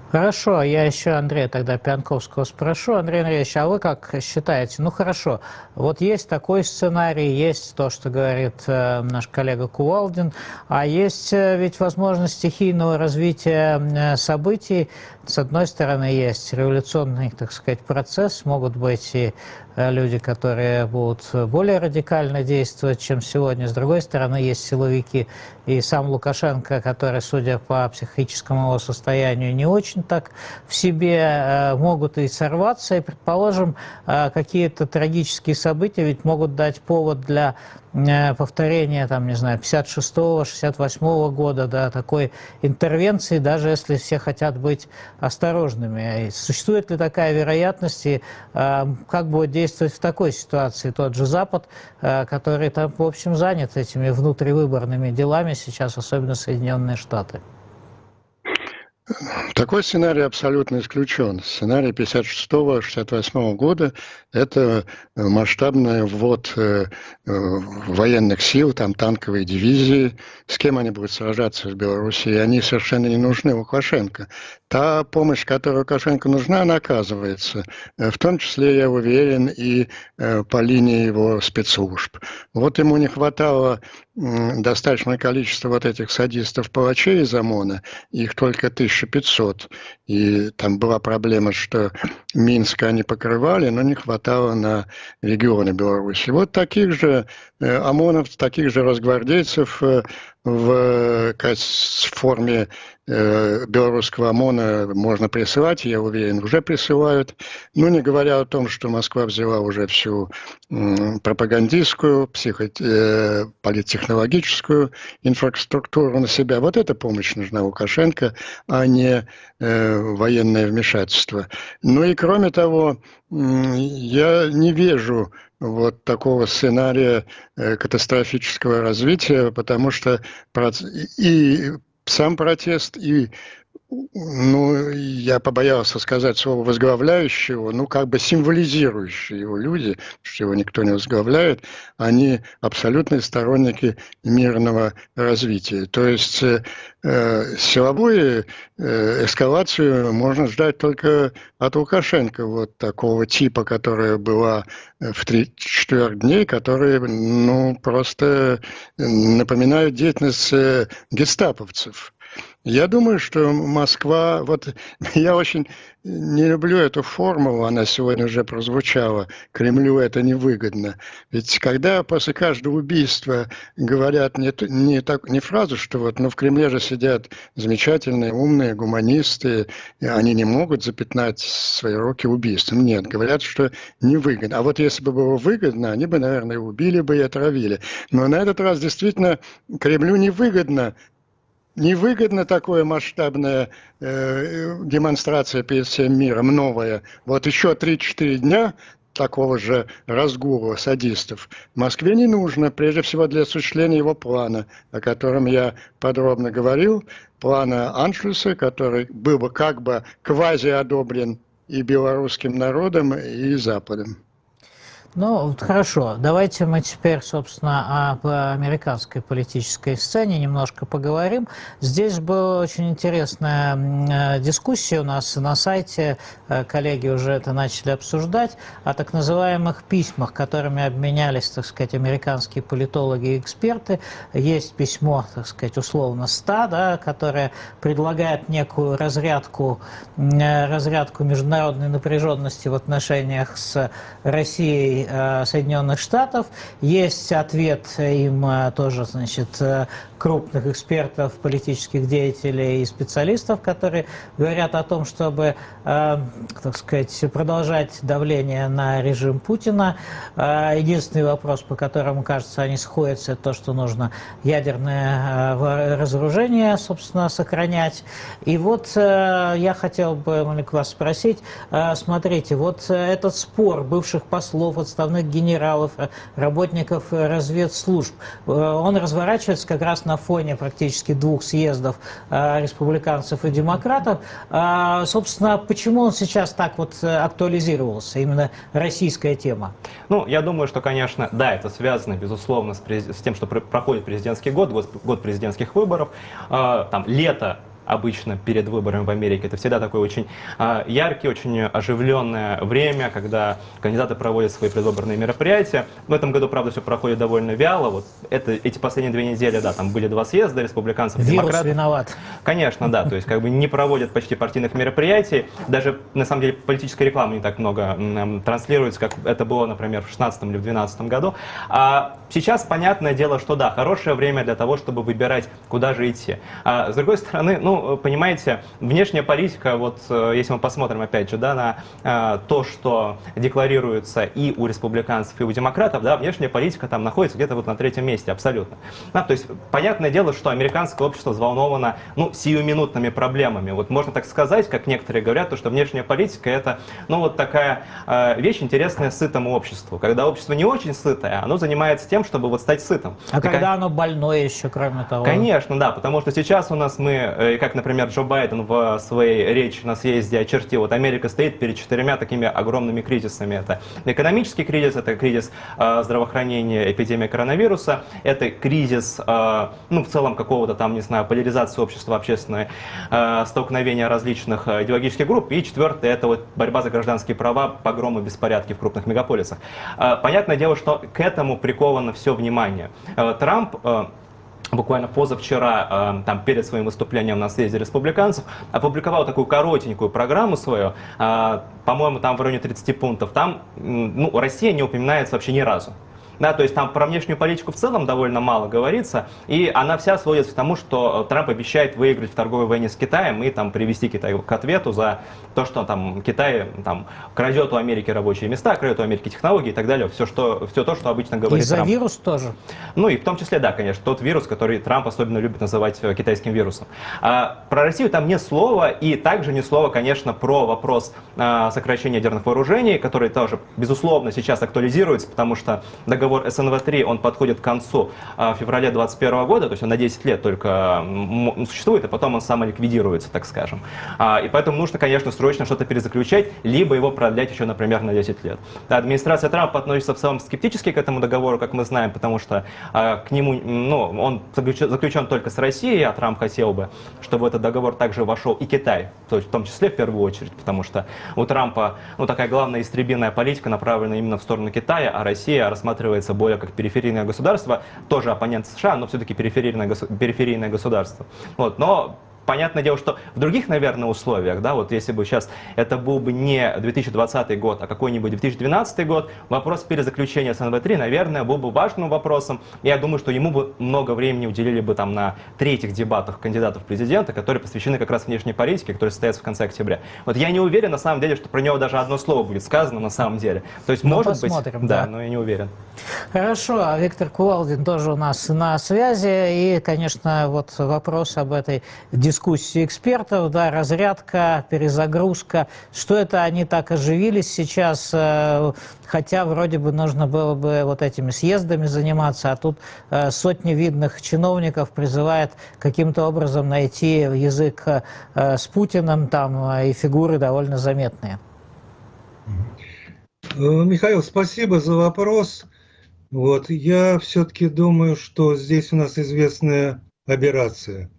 Хорошо, я еще Андрея тогда Пьянковского спрошу. Андрей Андреевич, а вы как считаете? Ну хорошо, вот есть такой сценарий, есть то, что говорит э, наш коллега Кувалдин, а есть э, ведь возможность стихийного развития э, событий. С одной стороны, есть революционный, так сказать, процесс, могут быть и люди, которые будут более радикально действовать, чем сегодня. С другой стороны, есть силовики и сам Лукашенко, который, судя по психическому его состоянию, не очень так в себе э, могут и сорваться. И, предположим, э, какие-то трагические события ведь могут дать повод для Э, повторения, там, не знаю, 56-го, 68-го года, да, такой интервенции, даже если все хотят быть осторожными. Существует ли такая вероятность, и э, как будет действовать в такой ситуации тот же Запад, э, который там, в общем, занят этими внутривыборными делами сейчас, особенно Соединенные Штаты? Такой сценарий абсолютно исключен. Сценарий 56-68 года – это масштабный ввод э, э, военных сил, там танковые дивизии. С кем они будут сражаться в Беларуси? Они совершенно не нужны Лукашенко. Та помощь, которая Лукашенко нужна, она оказывается. Э, в том числе, я уверен, и по линии его спецслужб. Вот ему не хватало достаточное количество вот этих садистов-палачей из ОМОНа, их только 1500. И там была проблема, что Минск они покрывали, но не хватало на регионы Беларуси. Вот таких же э, ОМОНов, таких же разгвардейцев э, в форме э, белорусского ОМОНа можно присылать, я уверен, уже присылают. Ну, не говоря о том, что Москва взяла уже всю пропагандистскую, психо, э, политтехнологическую инфраструктуру на себя. Вот эта помощь нужна Лукашенко, а не э, военное вмешательство. Ну и кроме того, я не вижу вот такого сценария э, катастрофического развития, потому что и сам протест, и ну, я побоялся сказать слово возглавляющего, ну, как бы символизирующие его люди, что его никто не возглавляет, они абсолютные сторонники мирного развития. То есть э, силовую э, эскалацию можно ждать только от Лукашенко, вот такого типа, которая была в 3-4 дней, которые, ну, просто напоминают деятельность э, гестаповцев. Я думаю, что Москва, вот *laughs* я очень не люблю эту формулу, она сегодня уже прозвучала, Кремлю это невыгодно. Ведь когда после каждого убийства говорят не, не, так, не фразу, что вот ну, в Кремле же сидят замечательные, умные гуманисты, они не могут запятнать свои руки убийством. Нет, говорят, что невыгодно. А вот если бы было выгодно, они бы, наверное, убили бы и отравили. Но на этот раз действительно Кремлю невыгодно невыгодно такое масштабная э, демонстрация перед всем миром, новая. Вот еще 3-4 дня такого же разгула садистов Москве не нужно, прежде всего для осуществления его плана, о котором я подробно говорил, плана Аншлюса, который был бы как бы квази одобрен и белорусским народом, и Западом. Ну, хорошо. Давайте мы теперь, собственно, об американской политической сцене немножко поговорим. Здесь была очень интересная э, дискуссия у нас на сайте. Э, коллеги уже это начали обсуждать. О так называемых письмах, которыми обменялись, так сказать, американские политологи и эксперты. Есть письмо, так сказать, условно 100, да, которое предлагает некую разрядку, э, разрядку международной напряженности в отношениях с Россией Соединенных Штатов. Есть ответ им э, тоже, значит, э, крупных экспертов, политических деятелей и специалистов, которые говорят о том, чтобы, э, так сказать, продолжать давление на режим Путина. Э, единственный вопрос, по которому, кажется, они сходятся, это то, что нужно ядерное э, разоружение, собственно, сохранять. И вот я хотел бы, Малик, вас спросить, смотрите, вот этот спор бывших послов, отставных генералов, работников разведслужб, он разворачивается как раз на фоне практически двух съездов э, республиканцев и демократов. А, собственно, почему он сейчас так вот э, актуализировался, именно российская тема? Ну, я думаю, что, конечно, да, это связано, безусловно, с, с тем, что проходит президентский год, год, год президентских выборов. А, там лето обычно перед выборами в Америке. Это всегда такое очень а, яркий, очень оживленное время, когда кандидаты проводят свои предвыборные мероприятия. В этом году, правда, все проходит довольно вяло. Вот это, эти последние две недели, да, там были два съезда республиканцев и демократов. виноват. Конечно, да, то есть как бы не проводят почти партийных мероприятий. Даже, на самом деле, политической рекламы не так много транслируется, как это было, например, в 2016 или в 2012 году. А сейчас понятное дело, что да, хорошее время для того, чтобы выбирать, куда же идти. А с другой стороны, ну, понимаете, внешняя политика, вот э, если мы посмотрим опять же, да, на э, то, что декларируется и у республиканцев, и у демократов, да, внешняя политика там находится где-то вот на третьем месте абсолютно. Да, то есть понятное дело, что американское общество взволновано, ну, сиюминутными проблемами. Вот можно так сказать, как некоторые говорят, то, что внешняя политика это, ну, вот такая э, вещь интересная сытому обществу. Когда общество не очень сытое, оно занимается тем, чтобы вот стать сытым. А И, когда оно больное еще, кроме того? Конечно, да, потому что сейчас у нас мы, как как, например, Джо Байден в своей речи на съезде очертил, вот Америка стоит перед четырьмя такими огромными кризисами. Это экономический кризис, это кризис э, здравоохранения, эпидемия коронавируса, это кризис, э, ну, в целом какого-то там, не знаю, поляризации общества, общественное э, столкновения различных э, идеологических групп. И четвертое, это вот борьба за гражданские права, погромы, беспорядки в крупных мегаполисах. Понятное дело, что к этому приковано все внимание. Трамп буквально позавчера, там, перед своим выступлением на съезде республиканцев, опубликовал такую коротенькую программу свою, по-моему, там в районе 30 пунктов. Там ну, Россия не упоминается вообще ни разу. Да, то есть там про внешнюю политику в целом довольно мало говорится, и она вся сводится к тому, что Трамп обещает выиграть в торговой войне с Китаем и там привести Китай к ответу за то, что там Китай там крадет у Америки рабочие места, крадет у Америки технологии и так далее, все, что, все то, что обычно говорит И за Трамп. вирус тоже. Ну и в том числе, да, конечно, тот вирус, который Трамп особенно любит называть э, китайским вирусом. А, про Россию там не слова, и также не слова, конечно, про вопрос а, сокращения ядерных вооружений, который тоже, безусловно, сейчас актуализируется, потому что договор договор СНВ-3, он подходит к концу а, в феврале 2021 года, то есть он на 10 лет только существует, и потом он самоликвидируется, так скажем. А, и поэтому нужно, конечно, срочно что-то перезаключать, либо его продлять еще, например, на 10 лет. Администрация Трампа относится в целом скептически к этому договору, как мы знаем, потому что а, к нему, ну, он заключен только с Россией, а Трамп хотел бы, чтобы этот договор также вошел и Китай, то есть в том числе в первую очередь, потому что у Трампа, ну, такая главная истребинная политика направлена именно в сторону Китая, а Россия рассматривает рассматривается более как периферийное государство, тоже оппонент США, но все-таки периферийное, периферийное государство. Вот, но Понятное дело, что в других, наверное, условиях, да, вот если бы сейчас это был бы не 2020 год, а какой-нибудь 2012 год, вопрос перезаключения СНВ-3, наверное, был бы важным вопросом. Я думаю, что ему бы много времени уделили бы там на третьих дебатах кандидатов в президента, которые посвящены как раз внешней политике, которые состоятся в конце октября. Вот я не уверен, на самом деле, что про него даже одно слово будет сказано на самом деле. То есть, ну, может быть, да, да, но я не уверен. Хорошо, а Виктор Кувалдин тоже у нас на связи. И, конечно, вот вопрос об этой дискуссии дискуссии экспертов, да, разрядка, перезагрузка, что это они так оживились сейчас, э, хотя вроде бы нужно было бы вот этими съездами заниматься, а тут э, сотни видных чиновников призывает каким-то образом найти язык э, с Путиным, там и фигуры довольно заметные. Михаил, спасибо за вопрос. Вот, я все-таки думаю, что здесь у нас известная операция.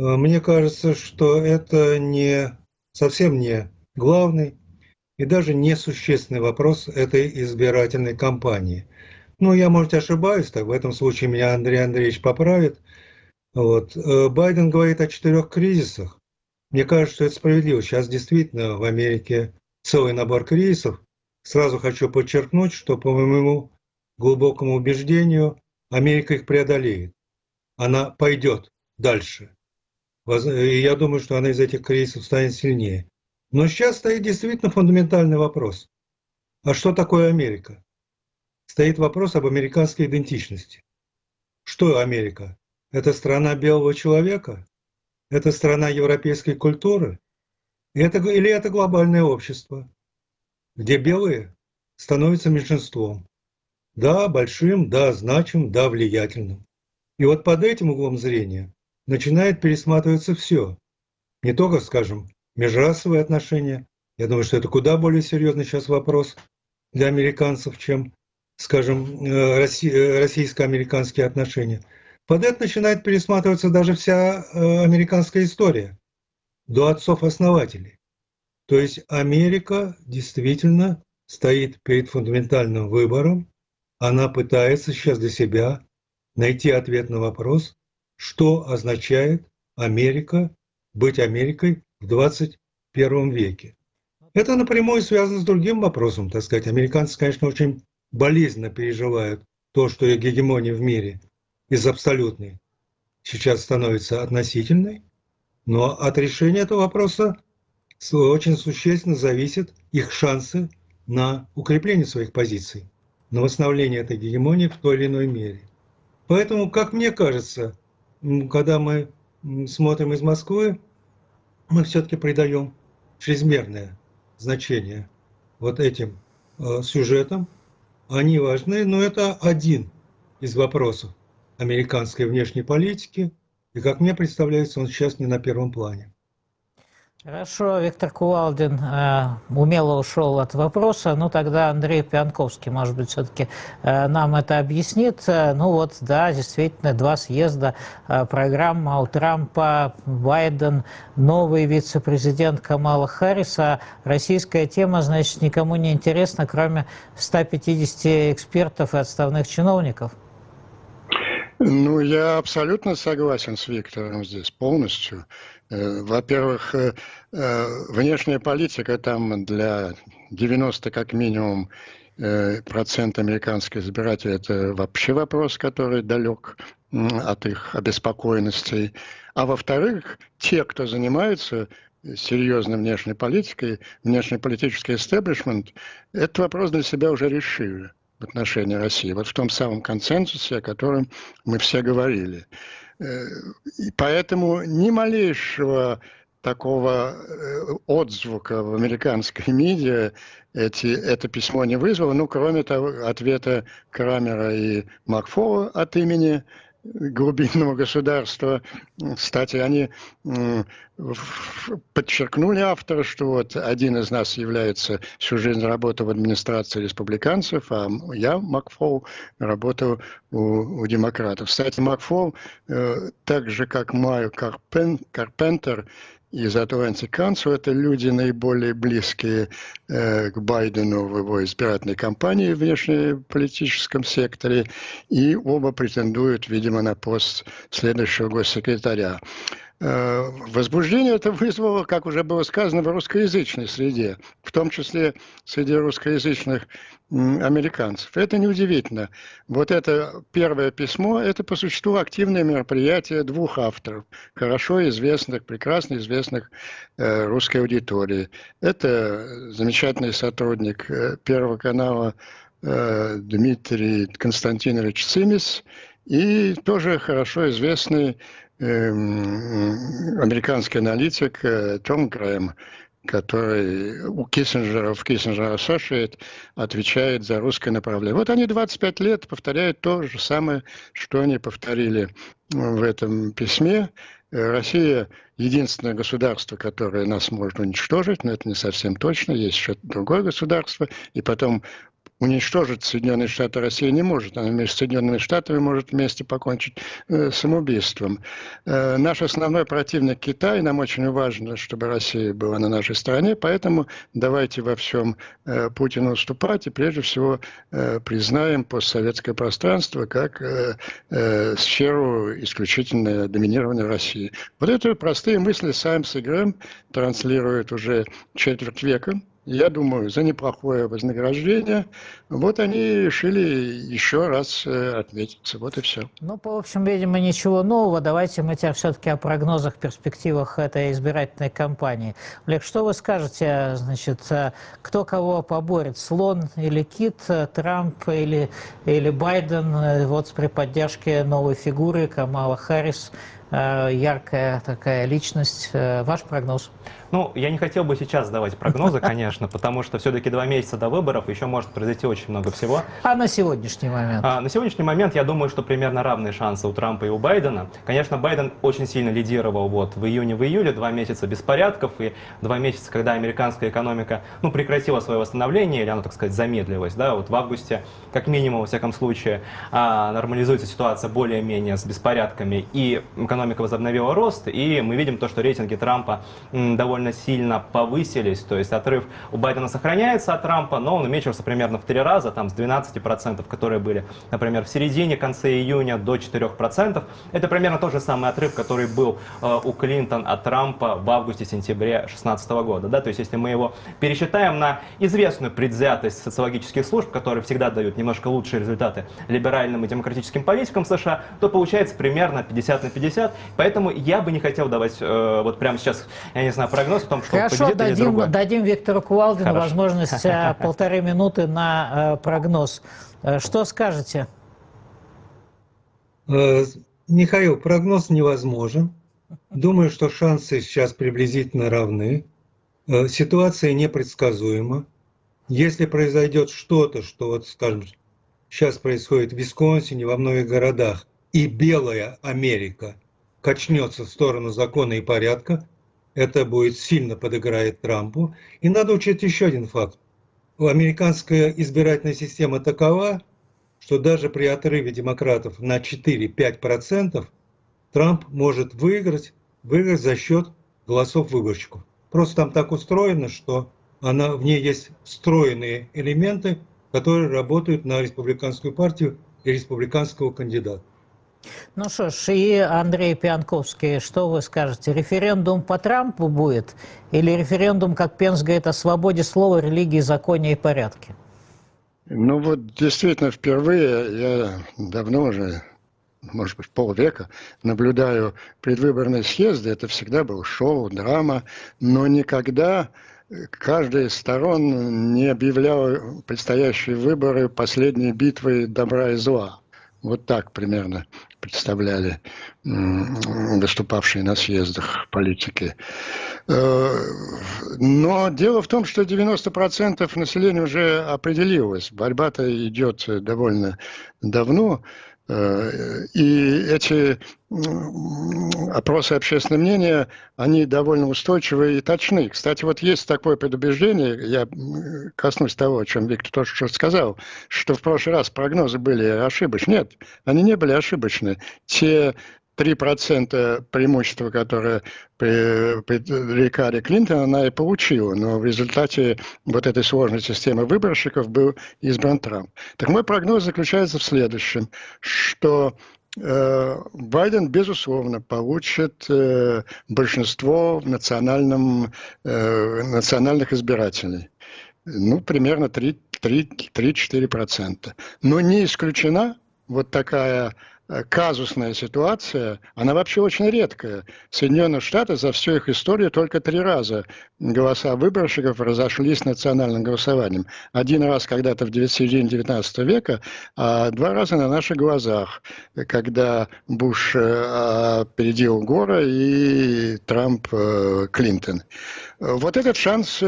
Э, мне кажется, что это не совсем не главный и даже не существенный вопрос этой избирательной кампании. Ну, я, может, ошибаюсь, так в этом случае меня Андрей Андреевич поправит. Вот. Э, Байден говорит о четырех кризисах. Мне кажется, что это справедливо. Сейчас действительно в Америке целый набор кризисов. Сразу хочу подчеркнуть, что по моему глубокому убеждению Америка их преодолеет. Она пойдет дальше. И я думаю, что она из этих кризисов станет сильнее. Но сейчас стоит действительно фундаментальный вопрос. А что такое Америка? Стоит вопрос об американской идентичности. Что Америка? Это страна белого человека? Это страна европейской культуры? Это, или это глобальное общество, где белые становятся меньшинством? Да, большим, да, значимым, да, влиятельным. И вот под этим углом зрения начинает пересматриваться все. Не только, скажем, межрасовые отношения. Я думаю, что это куда более серьезный сейчас вопрос для американцев, чем, скажем, э, российско-американские отношения. Под это начинает пересматриваться даже вся э, американская история до отцов-основателей. То есть Америка действительно стоит перед фундаментальным выбором. Она пытается сейчас для себя найти ответ на вопрос, что означает Америка, быть Америкой в 21 веке. Это напрямую связано с другим вопросом, так сказать. Американцы, конечно, очень болезненно переживают то, что их гегемония в мире из абсолютной сейчас становится относительной, но от решения этого вопроса очень существенно зависят их шансы на укрепление своих позиций, на восстановление этой гегемонии в той или иной мере. Поэтому, как мне кажется, когда мы смотрим из Москвы, мы все-таки придаем чрезмерное значение вот этим э, сюжетам. Они важны, но это один из вопросов американской внешней политики. И как мне представляется, он сейчас не на первом плане. Хорошо, Виктор Кувалдин э, умело ушел от вопроса. Ну, тогда Андрей Пьянковский, может быть, все-таки э, нам это объяснит. Э, ну вот, да, действительно, два съезда, э, программа у Трампа, Байден, новый вице-президент Камала Харриса. Российская тема, значит, никому не интересна, кроме 150 экспертов и отставных чиновников. Ну, я абсолютно согласен с Виктором здесь полностью. Э, во-первых, э, э, внешняя политика там для 90 как минимум процент американских избирателей – это вообще вопрос, который далек от их обеспокоенностей. А во-вторых, те, кто занимается серьезной внешней политикой, внешнеполитический истеблишмент, этот вопрос для себя уже решили в отношении России. Вот в том самом консенсусе, о котором мы все говорили. Э, и поэтому ни малейшего такого э, отзвука в американской медиа эти, это письмо не вызвало, ну, кроме того, ответа Крамера и Макфола от имени глубинного государства. Кстати, они подчеркнули авторы, что вот один из нас является всю жизнь работал в администрации республиканцев, а я, Макфол, работал у, у демократов. Кстати, Макфол, э, так же как Майо Карпен, Карпентер, из Atlantic Council. Это люди наиболее близкие э, к Байдену в его избирательной кампании в внешнеполитическом секторе. И оба претендуют, видимо, на пост следующего госсекретаря. Э, возбуждение это вызвало, как уже было сказано, в русскоязычной среде, в том числе среди русскоязычных американцев. Это неудивительно. Вот это первое письмо, это по существу активное мероприятие двух авторов, хорошо известных, прекрасно известных э, русской аудитории. Это замечательный сотрудник э, Первого канала Дмитрий Константинович Цимис и тоже хорошо известный американский аналитик э, Том Грэм, который у Киссинджера в Киссинджер Associate отвечает за русское направление. Вот они 25 лет повторяют то же самое, что они повторили в этом письме. Россия единственное государство, которое нас может уничтожить, но это не совсем точно, есть еще другое государство, и потом уничтожить Соединенные Штаты Россия не может. Она вместе с Соединенными Штатами может вместе покончить э, самоубийством. Э, наш основной противник Китай. Нам очень важно, чтобы Россия была на нашей стороне. Поэтому давайте во всем э, Путину уступать. И прежде всего э, признаем постсоветское пространство как э, э, сферу исключительно доминирования России. Вот это простые мысли Саймс и Грэм транслируют уже четверть века я думаю, за неплохое вознаграждение. Вот они решили еще раз э, отметиться. Вот и все. Ну, по общем, видимо, ничего нового. Давайте мы тебя все-таки о прогнозах, перспективах этой избирательной кампании. Олег, что вы скажете, значит, э, кто кого поборет? Слон или кит, э, Трамп или, или Байден? Вот при поддержке новой фигуры Камала Харрис, яркая такая личность. Ваш прогноз? Ну, я не хотел бы сейчас давать прогнозы, *laughs* конечно, потому что все-таки два месяца до выборов еще может произойти очень много всего. А на сегодняшний момент? А, на сегодняшний момент я думаю, что примерно равные шансы у Трампа и у Байдена. Конечно, Байден очень сильно лидировал вот в июне, в июле, два месяца беспорядков и два месяца, когда американская экономика, ну, прекратила свое восстановление, или оно, так сказать, замедлилось, да, вот в августе, как минимум, во всяком случае, а, нормализуется ситуация более-менее с беспорядками, и экономика возобновила рост, и мы видим то, что рейтинги Трампа довольно довольно сильно повысились, то есть отрыв у Байдена сохраняется от Трампа, но он уменьшился примерно в три раза, там с 12%, которые были, например, в середине, конце июня до 4%. Это примерно тот же самый отрыв, который был э, у Клинтон от Трампа в августе-сентябре 2016 года. Да? То есть если мы его пересчитаем на известную предвзятость социологических служб, которые всегда дают немножко лучшие результаты либеральным и демократическим политикам США, то получается примерно 50 на 50. Поэтому я бы не хотел давать э, вот прямо сейчас, я не знаю, прогноз прогноз том, что Хорошо, дадим, дадим Виктору Кувалдину Хорошо. возможность э, *laughs* полторы минуты на э, прогноз. Э, что скажете? Михаил, прогноз невозможен. Думаю, что шансы сейчас приблизительно равны. Ситуация непредсказуема. Если произойдет что-то, что вот, скажем, сейчас происходит в Висконсине, во многих городах, и белая Америка качнется в сторону закона и порядка. Это будет сильно подыграет Трампу. И надо учесть еще один факт. Американская избирательная система такова, что даже при отрыве демократов на 4-5% Трамп может выиграть, выиграть за счет голосов выборщиков. Просто там так устроено, что она, в ней есть встроенные элементы, которые работают на республиканскую партию и республиканского кандидата. Ну что ж, и Андрей Пианковский, что вы скажете? Референдум по Трампу будет? Или референдум, как Пенс говорит, о свободе слова, религии, законе и порядке? Ну вот действительно впервые я давно уже, может быть, полвека наблюдаю предвыборные съезды. Это всегда был шоу, драма, но никогда каждая из сторон не объявлял предстоящие выборы последней битвой добра и зла. Вот так примерно представляли выступавшие на съездах политики. Э, но дело в том, что 90% населения уже определилось. Борьба-то идет довольно давно. Э, и эти опросы общественного мнения, они довольно устойчивы и точны. Кстати, вот есть такое предубеждение, я коснусь того, о чем Виктор тоже что сказал, что в прошлый раз прогнозы были ошибочны. Нет, они не были ошибочны. Те 3% преимущества, которое пререкали Клинтон, она и получила. Но в результате вот этой сложной системы выборщиков был избран Трамп. Так мой прогноз заключается в следующем, что э, Байден, безусловно, получит э, большинство в национальном, э, национальных избирателей. Ну, примерно 3-4%. Но не исключена вот такая казусная ситуация, она вообще очень редкая. В Соединенных Штатах за всю их историю только три раза голоса выборщиков разошлись национальным голосованием. Один раз когда-то в середине 19 века, а два раза на наших глазах, когда Буш э, опередил Гора и Трамп э, Клинтон. Вот этот шанс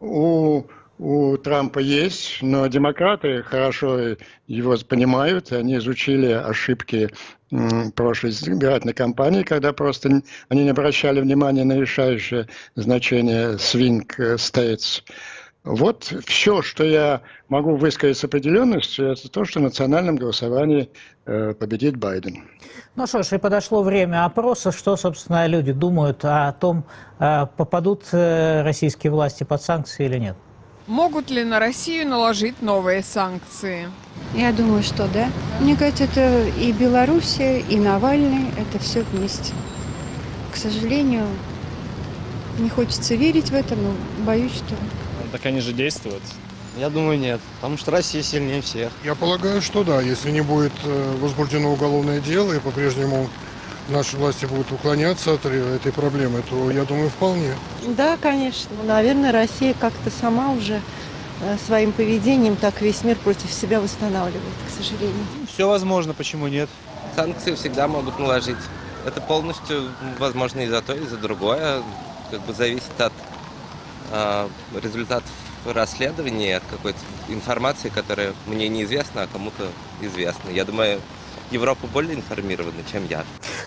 у у Трампа есть, но демократы хорошо его понимают, они изучили ошибки прошлой избирательной кампании, когда просто они не обращали внимания на решающее значение swing states. Вот все, что я могу высказать с определенностью, это то, что в национальном голосовании э, победит Байден. Ну что ж, и подошло время опроса. Что, собственно, люди думают о том, э, попадут э, российские власти под санкции или нет? Могут ли на Россию наложить новые санкции? Я думаю, что да. Мне кажется, это и Белоруссия, и Навальный, это все вместе. К сожалению, не хочется верить в это, но боюсь, что... Так они же действуют. Я думаю, нет, потому что Россия сильнее всех. Я полагаю, что да, если не будет э, возбуждено уголовное дело и по-прежнему наши власти будут уклоняться от этой проблемы, то я думаю, вполне. Да, конечно. Наверное, Россия как-то сама уже э, своим поведением так весь мир против себя восстанавливает, к сожалению. Все возможно, почему нет? Санкции всегда могут наложить. Это полностью возможно и за то, и за другое. Как бы зависит от э, результатов расследования, от какой-то информации, которая мне неизвестна, а кому-то известна. Я думаю, Европа более информирована, чем я.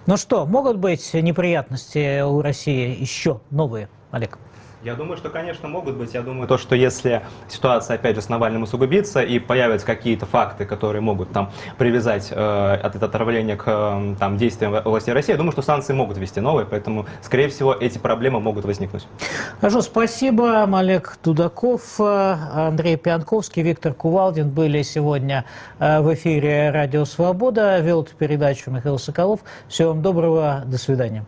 Ну что, могут быть неприятности у России еще новые, Олег? Я думаю, что, конечно, могут быть. Я думаю, то, что если ситуация, опять же, с Навальным усугубится и появятся какие-то факты, которые могут там привязать э, от этого отравления к э, там, действиям власти России, я думаю, что санкции могут ввести новые, поэтому, скорее всего, эти проблемы могут возникнуть. Хорошо, спасибо. Олег Тудаков, э, Андрей Пианковский, Виктор Кувалдин были сегодня э, в эфире «Радио Свобода». Вел эту передачу Михаил Соколов. Всего вам доброго. До свидания.